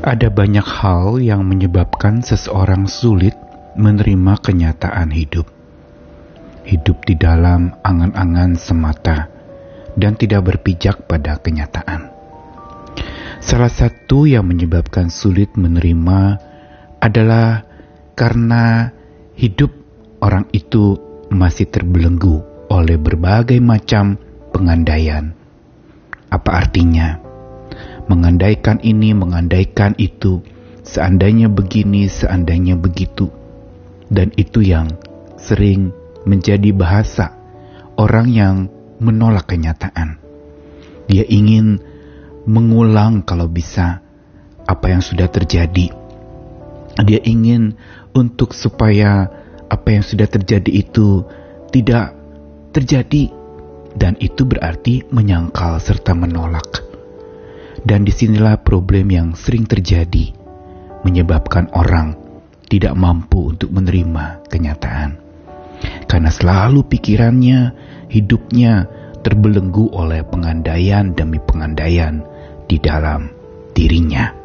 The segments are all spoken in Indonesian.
Ada banyak hal yang menyebabkan seseorang sulit menerima kenyataan hidup. Hidup di dalam angan-angan semata dan tidak berpijak pada kenyataan. Salah satu yang menyebabkan sulit menerima adalah karena hidup orang itu masih terbelenggu oleh berbagai macam pengandaian. Apa artinya? Mengandaikan ini, mengandaikan itu, seandainya begini, seandainya begitu. Dan itu yang sering menjadi bahasa orang yang menolak kenyataan. Dia ingin mengulang kalau bisa apa yang sudah terjadi. Dia ingin untuk supaya apa yang sudah terjadi itu tidak terjadi dan itu berarti menyangkal serta menolak. Dan di sinilah problem yang sering terjadi, menyebabkan orang tidak mampu untuk menerima kenyataan. Karena selalu pikirannya, hidupnya terbelenggu oleh pengandaian demi pengandaian di dalam dirinya.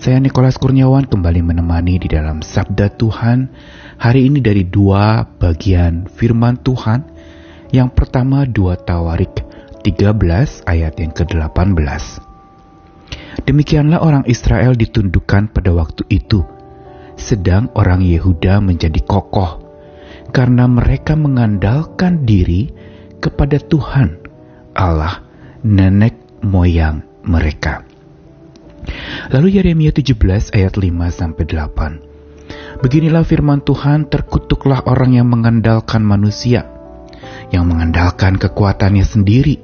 Saya Nikolas Kurniawan kembali menemani di dalam Sabda Tuhan hari ini dari dua bagian firman Tuhan. Yang pertama dua Tawarik 13 ayat yang ke-18. Demikianlah orang Israel ditundukkan pada waktu itu, sedang orang Yehuda menjadi kokoh karena mereka mengandalkan diri kepada Tuhan Allah nenek moyang mereka. Lalu Yeremia 17 ayat 5 sampai 8. Beginilah firman Tuhan, terkutuklah orang yang mengandalkan manusia, yang mengandalkan kekuatannya sendiri,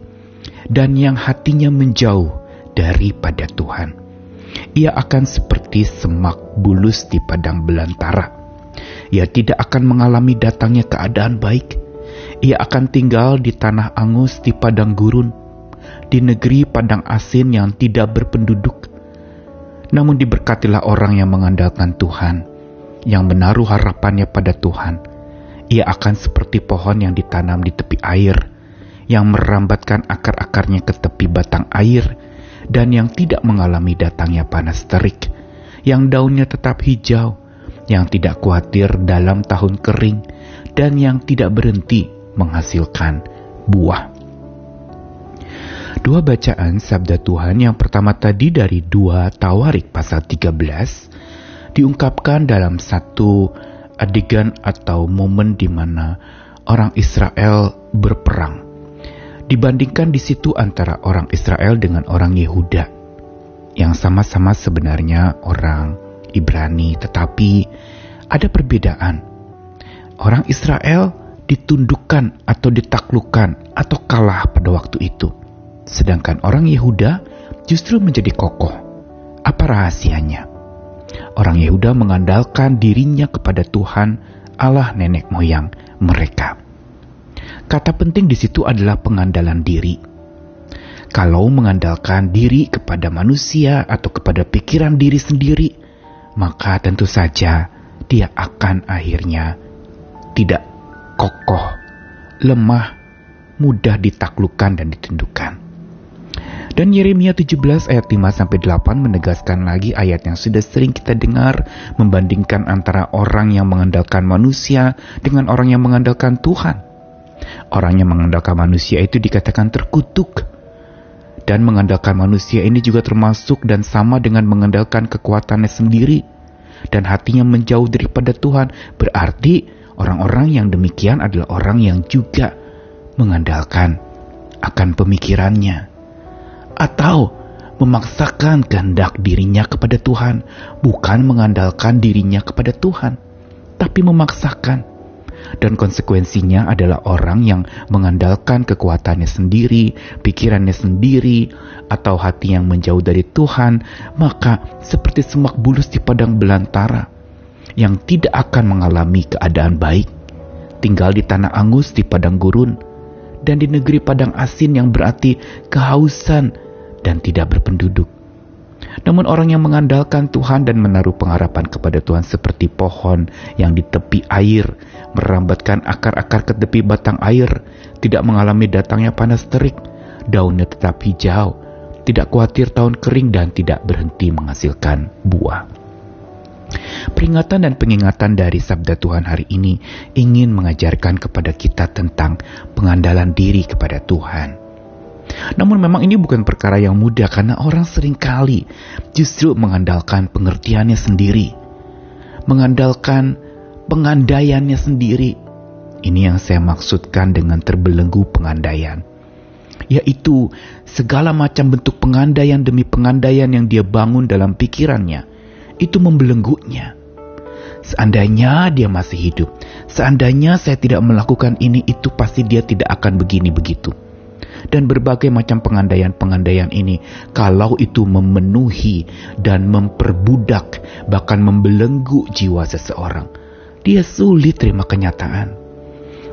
dan yang hatinya menjauh daripada Tuhan. Ia akan seperti semak bulus di padang belantara. Ia tidak akan mengalami datangnya keadaan baik. Ia akan tinggal di tanah angus di padang gurun, di negeri padang asin yang tidak berpenduduk. Namun diberkatilah orang yang mengandalkan Tuhan, yang menaruh harapannya pada Tuhan. Ia akan seperti pohon yang ditanam di tepi air, yang merambatkan akar-akarnya ke tepi batang air, dan yang tidak mengalami datangnya panas terik, yang daunnya tetap hijau, yang tidak khawatir dalam tahun kering, dan yang tidak berhenti menghasilkan buah. Dua bacaan sabda Tuhan yang pertama tadi dari dua Tawarik pasal 13 diungkapkan dalam satu adegan atau momen di mana orang Israel berperang dibandingkan di situ antara orang Israel dengan orang Yehuda yang sama-sama sebenarnya orang Ibrani tetapi ada perbedaan. Orang Israel ditundukkan atau ditaklukkan atau kalah pada waktu itu. Sedangkan orang Yehuda justru menjadi kokoh. Apa rahasianya? Orang Yehuda mengandalkan dirinya kepada Tuhan Allah nenek moyang mereka. Kata penting di situ adalah pengandalan diri. Kalau mengandalkan diri kepada manusia atau kepada pikiran diri sendiri, maka tentu saja dia akan akhirnya tidak kokoh, lemah, mudah ditaklukkan dan ditundukkan. Dan Yeremia 17 ayat 5 sampai 8 menegaskan lagi ayat yang sudah sering kita dengar membandingkan antara orang yang mengandalkan manusia dengan orang yang mengandalkan Tuhan. Orang yang mengandalkan manusia itu dikatakan terkutuk. Dan mengandalkan manusia ini juga termasuk dan sama dengan mengandalkan kekuatannya sendiri. Dan hatinya menjauh daripada Tuhan. Berarti orang-orang yang demikian adalah orang yang juga mengandalkan akan pemikirannya. Atau memaksakan kehendak dirinya kepada Tuhan, bukan mengandalkan dirinya kepada Tuhan, tapi memaksakan dan konsekuensinya adalah orang yang mengandalkan kekuatannya sendiri, pikirannya sendiri, atau hati yang menjauh dari Tuhan, maka seperti semak bulus di padang belantara yang tidak akan mengalami keadaan baik, tinggal di tanah angus di padang gurun, dan di negeri padang asin yang berarti kehausan dan tidak berpenduduk. Namun orang yang mengandalkan Tuhan dan menaruh pengharapan kepada Tuhan seperti pohon yang di tepi air, merambatkan akar-akar ke tepi batang air, tidak mengalami datangnya panas terik, daunnya tetap hijau, tidak khawatir tahun kering dan tidak berhenti menghasilkan buah. Peringatan dan pengingatan dari sabda Tuhan hari ini ingin mengajarkan kepada kita tentang pengandalan diri kepada Tuhan. Namun memang ini bukan perkara yang mudah karena orang sering kali justru mengandalkan pengertiannya sendiri. Mengandalkan pengandaiannya sendiri. Ini yang saya maksudkan dengan terbelenggu pengandaian. Yaitu segala macam bentuk pengandaian demi pengandaian yang dia bangun dalam pikirannya itu membelenggunya. Seandainya dia masih hidup, seandainya saya tidak melakukan ini, itu pasti dia tidak akan begini begitu. Dan berbagai macam pengandaian-pengandaian ini, kalau itu memenuhi dan memperbudak, bahkan membelenggu jiwa seseorang, dia sulit terima kenyataan.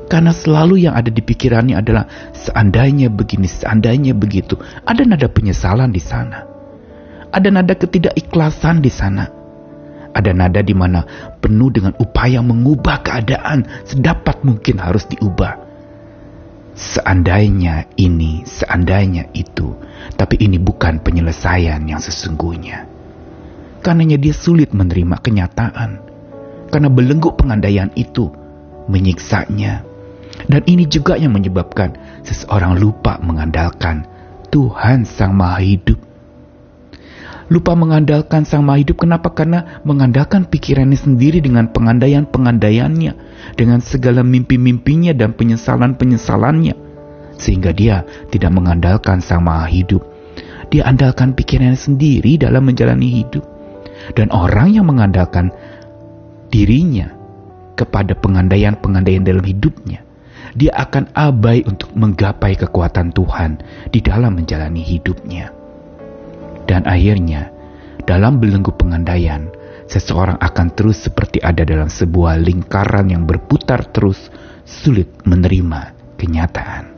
Karena selalu yang ada di pikirannya adalah seandainya begini, seandainya begitu. Ada nada penyesalan di sana ada nada ketidakikhlasan di sana. Ada nada di mana penuh dengan upaya mengubah keadaan sedapat mungkin harus diubah. Seandainya ini, seandainya itu, tapi ini bukan penyelesaian yang sesungguhnya. Karenanya dia sulit menerima kenyataan. Karena belenggu pengandaian itu menyiksanya. Dan ini juga yang menyebabkan seseorang lupa mengandalkan Tuhan Sang Maha Hidup lupa mengandalkan Sang Maha Hidup. Kenapa? Karena mengandalkan pikirannya sendiri dengan pengandaian-pengandaiannya, dengan segala mimpi-mimpinya dan penyesalan-penyesalannya. Sehingga dia tidak mengandalkan Sang Maha Hidup. Dia andalkan pikirannya sendiri dalam menjalani hidup. Dan orang yang mengandalkan dirinya kepada pengandaian-pengandaian dalam hidupnya, dia akan abai untuk menggapai kekuatan Tuhan di dalam menjalani hidupnya. Dan akhirnya, dalam belenggu pengandaian, seseorang akan terus seperti ada dalam sebuah lingkaran yang berputar terus, sulit menerima kenyataan.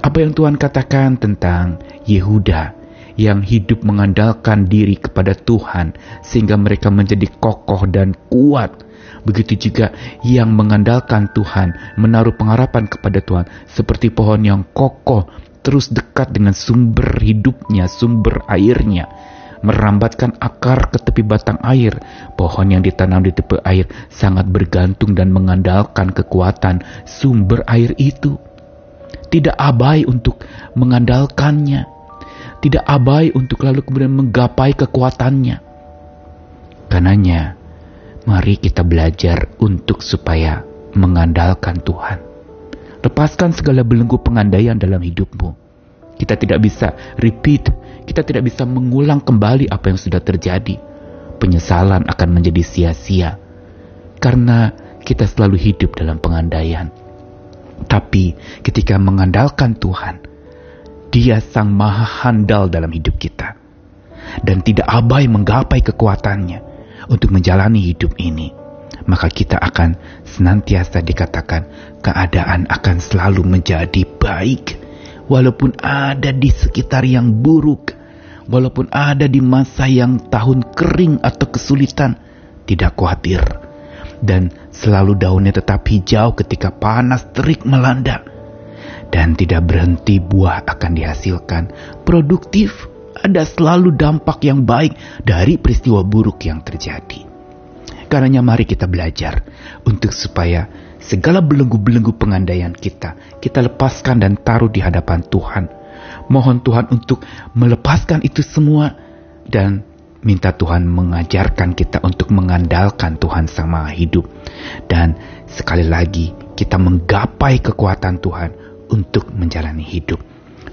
Apa yang Tuhan katakan tentang Yehuda yang hidup mengandalkan diri kepada Tuhan sehingga mereka menjadi kokoh dan kuat. Begitu juga yang mengandalkan Tuhan, menaruh pengharapan kepada Tuhan seperti pohon yang kokoh terus dekat dengan sumber hidupnya, sumber airnya, merambatkan akar ke tepi batang air. Pohon yang ditanam di tepi air sangat bergantung dan mengandalkan kekuatan sumber air itu. Tidak abai untuk mengandalkannya, tidak abai untuk lalu kemudian menggapai kekuatannya. Karenanya, mari kita belajar untuk supaya mengandalkan Tuhan. Lepaskan segala belenggu pengandaian dalam hidupmu. Kita tidak bisa repeat, kita tidak bisa mengulang kembali apa yang sudah terjadi. Penyesalan akan menjadi sia-sia karena kita selalu hidup dalam pengandaian. Tapi ketika mengandalkan Tuhan, Dia sang maha handal dalam hidup kita dan tidak abai menggapai kekuatannya untuk menjalani hidup ini maka kita akan senantiasa dikatakan keadaan akan selalu menjadi baik. Walaupun ada di sekitar yang buruk, walaupun ada di masa yang tahun kering atau kesulitan, tidak khawatir. Dan selalu daunnya tetap hijau ketika panas terik melanda. Dan tidak berhenti buah akan dihasilkan. Produktif, ada selalu dampak yang baik dari peristiwa buruk yang terjadi. Karenanya mari kita belajar untuk supaya segala belenggu-belenggu pengandaian kita, kita lepaskan dan taruh di hadapan Tuhan. Mohon Tuhan untuk melepaskan itu semua dan minta Tuhan mengajarkan kita untuk mengandalkan Tuhan sama hidup. Dan sekali lagi kita menggapai kekuatan Tuhan untuk menjalani hidup.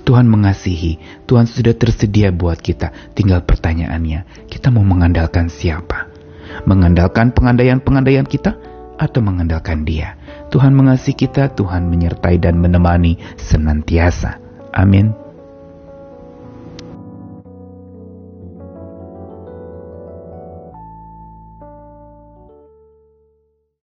Tuhan mengasihi, Tuhan sudah tersedia buat kita. Tinggal pertanyaannya, kita mau mengandalkan siapa? Mengandalkan pengandaian-pengandaian kita atau mengandalkan Dia. Tuhan mengasihi kita, Tuhan menyertai dan menemani senantiasa. Amin.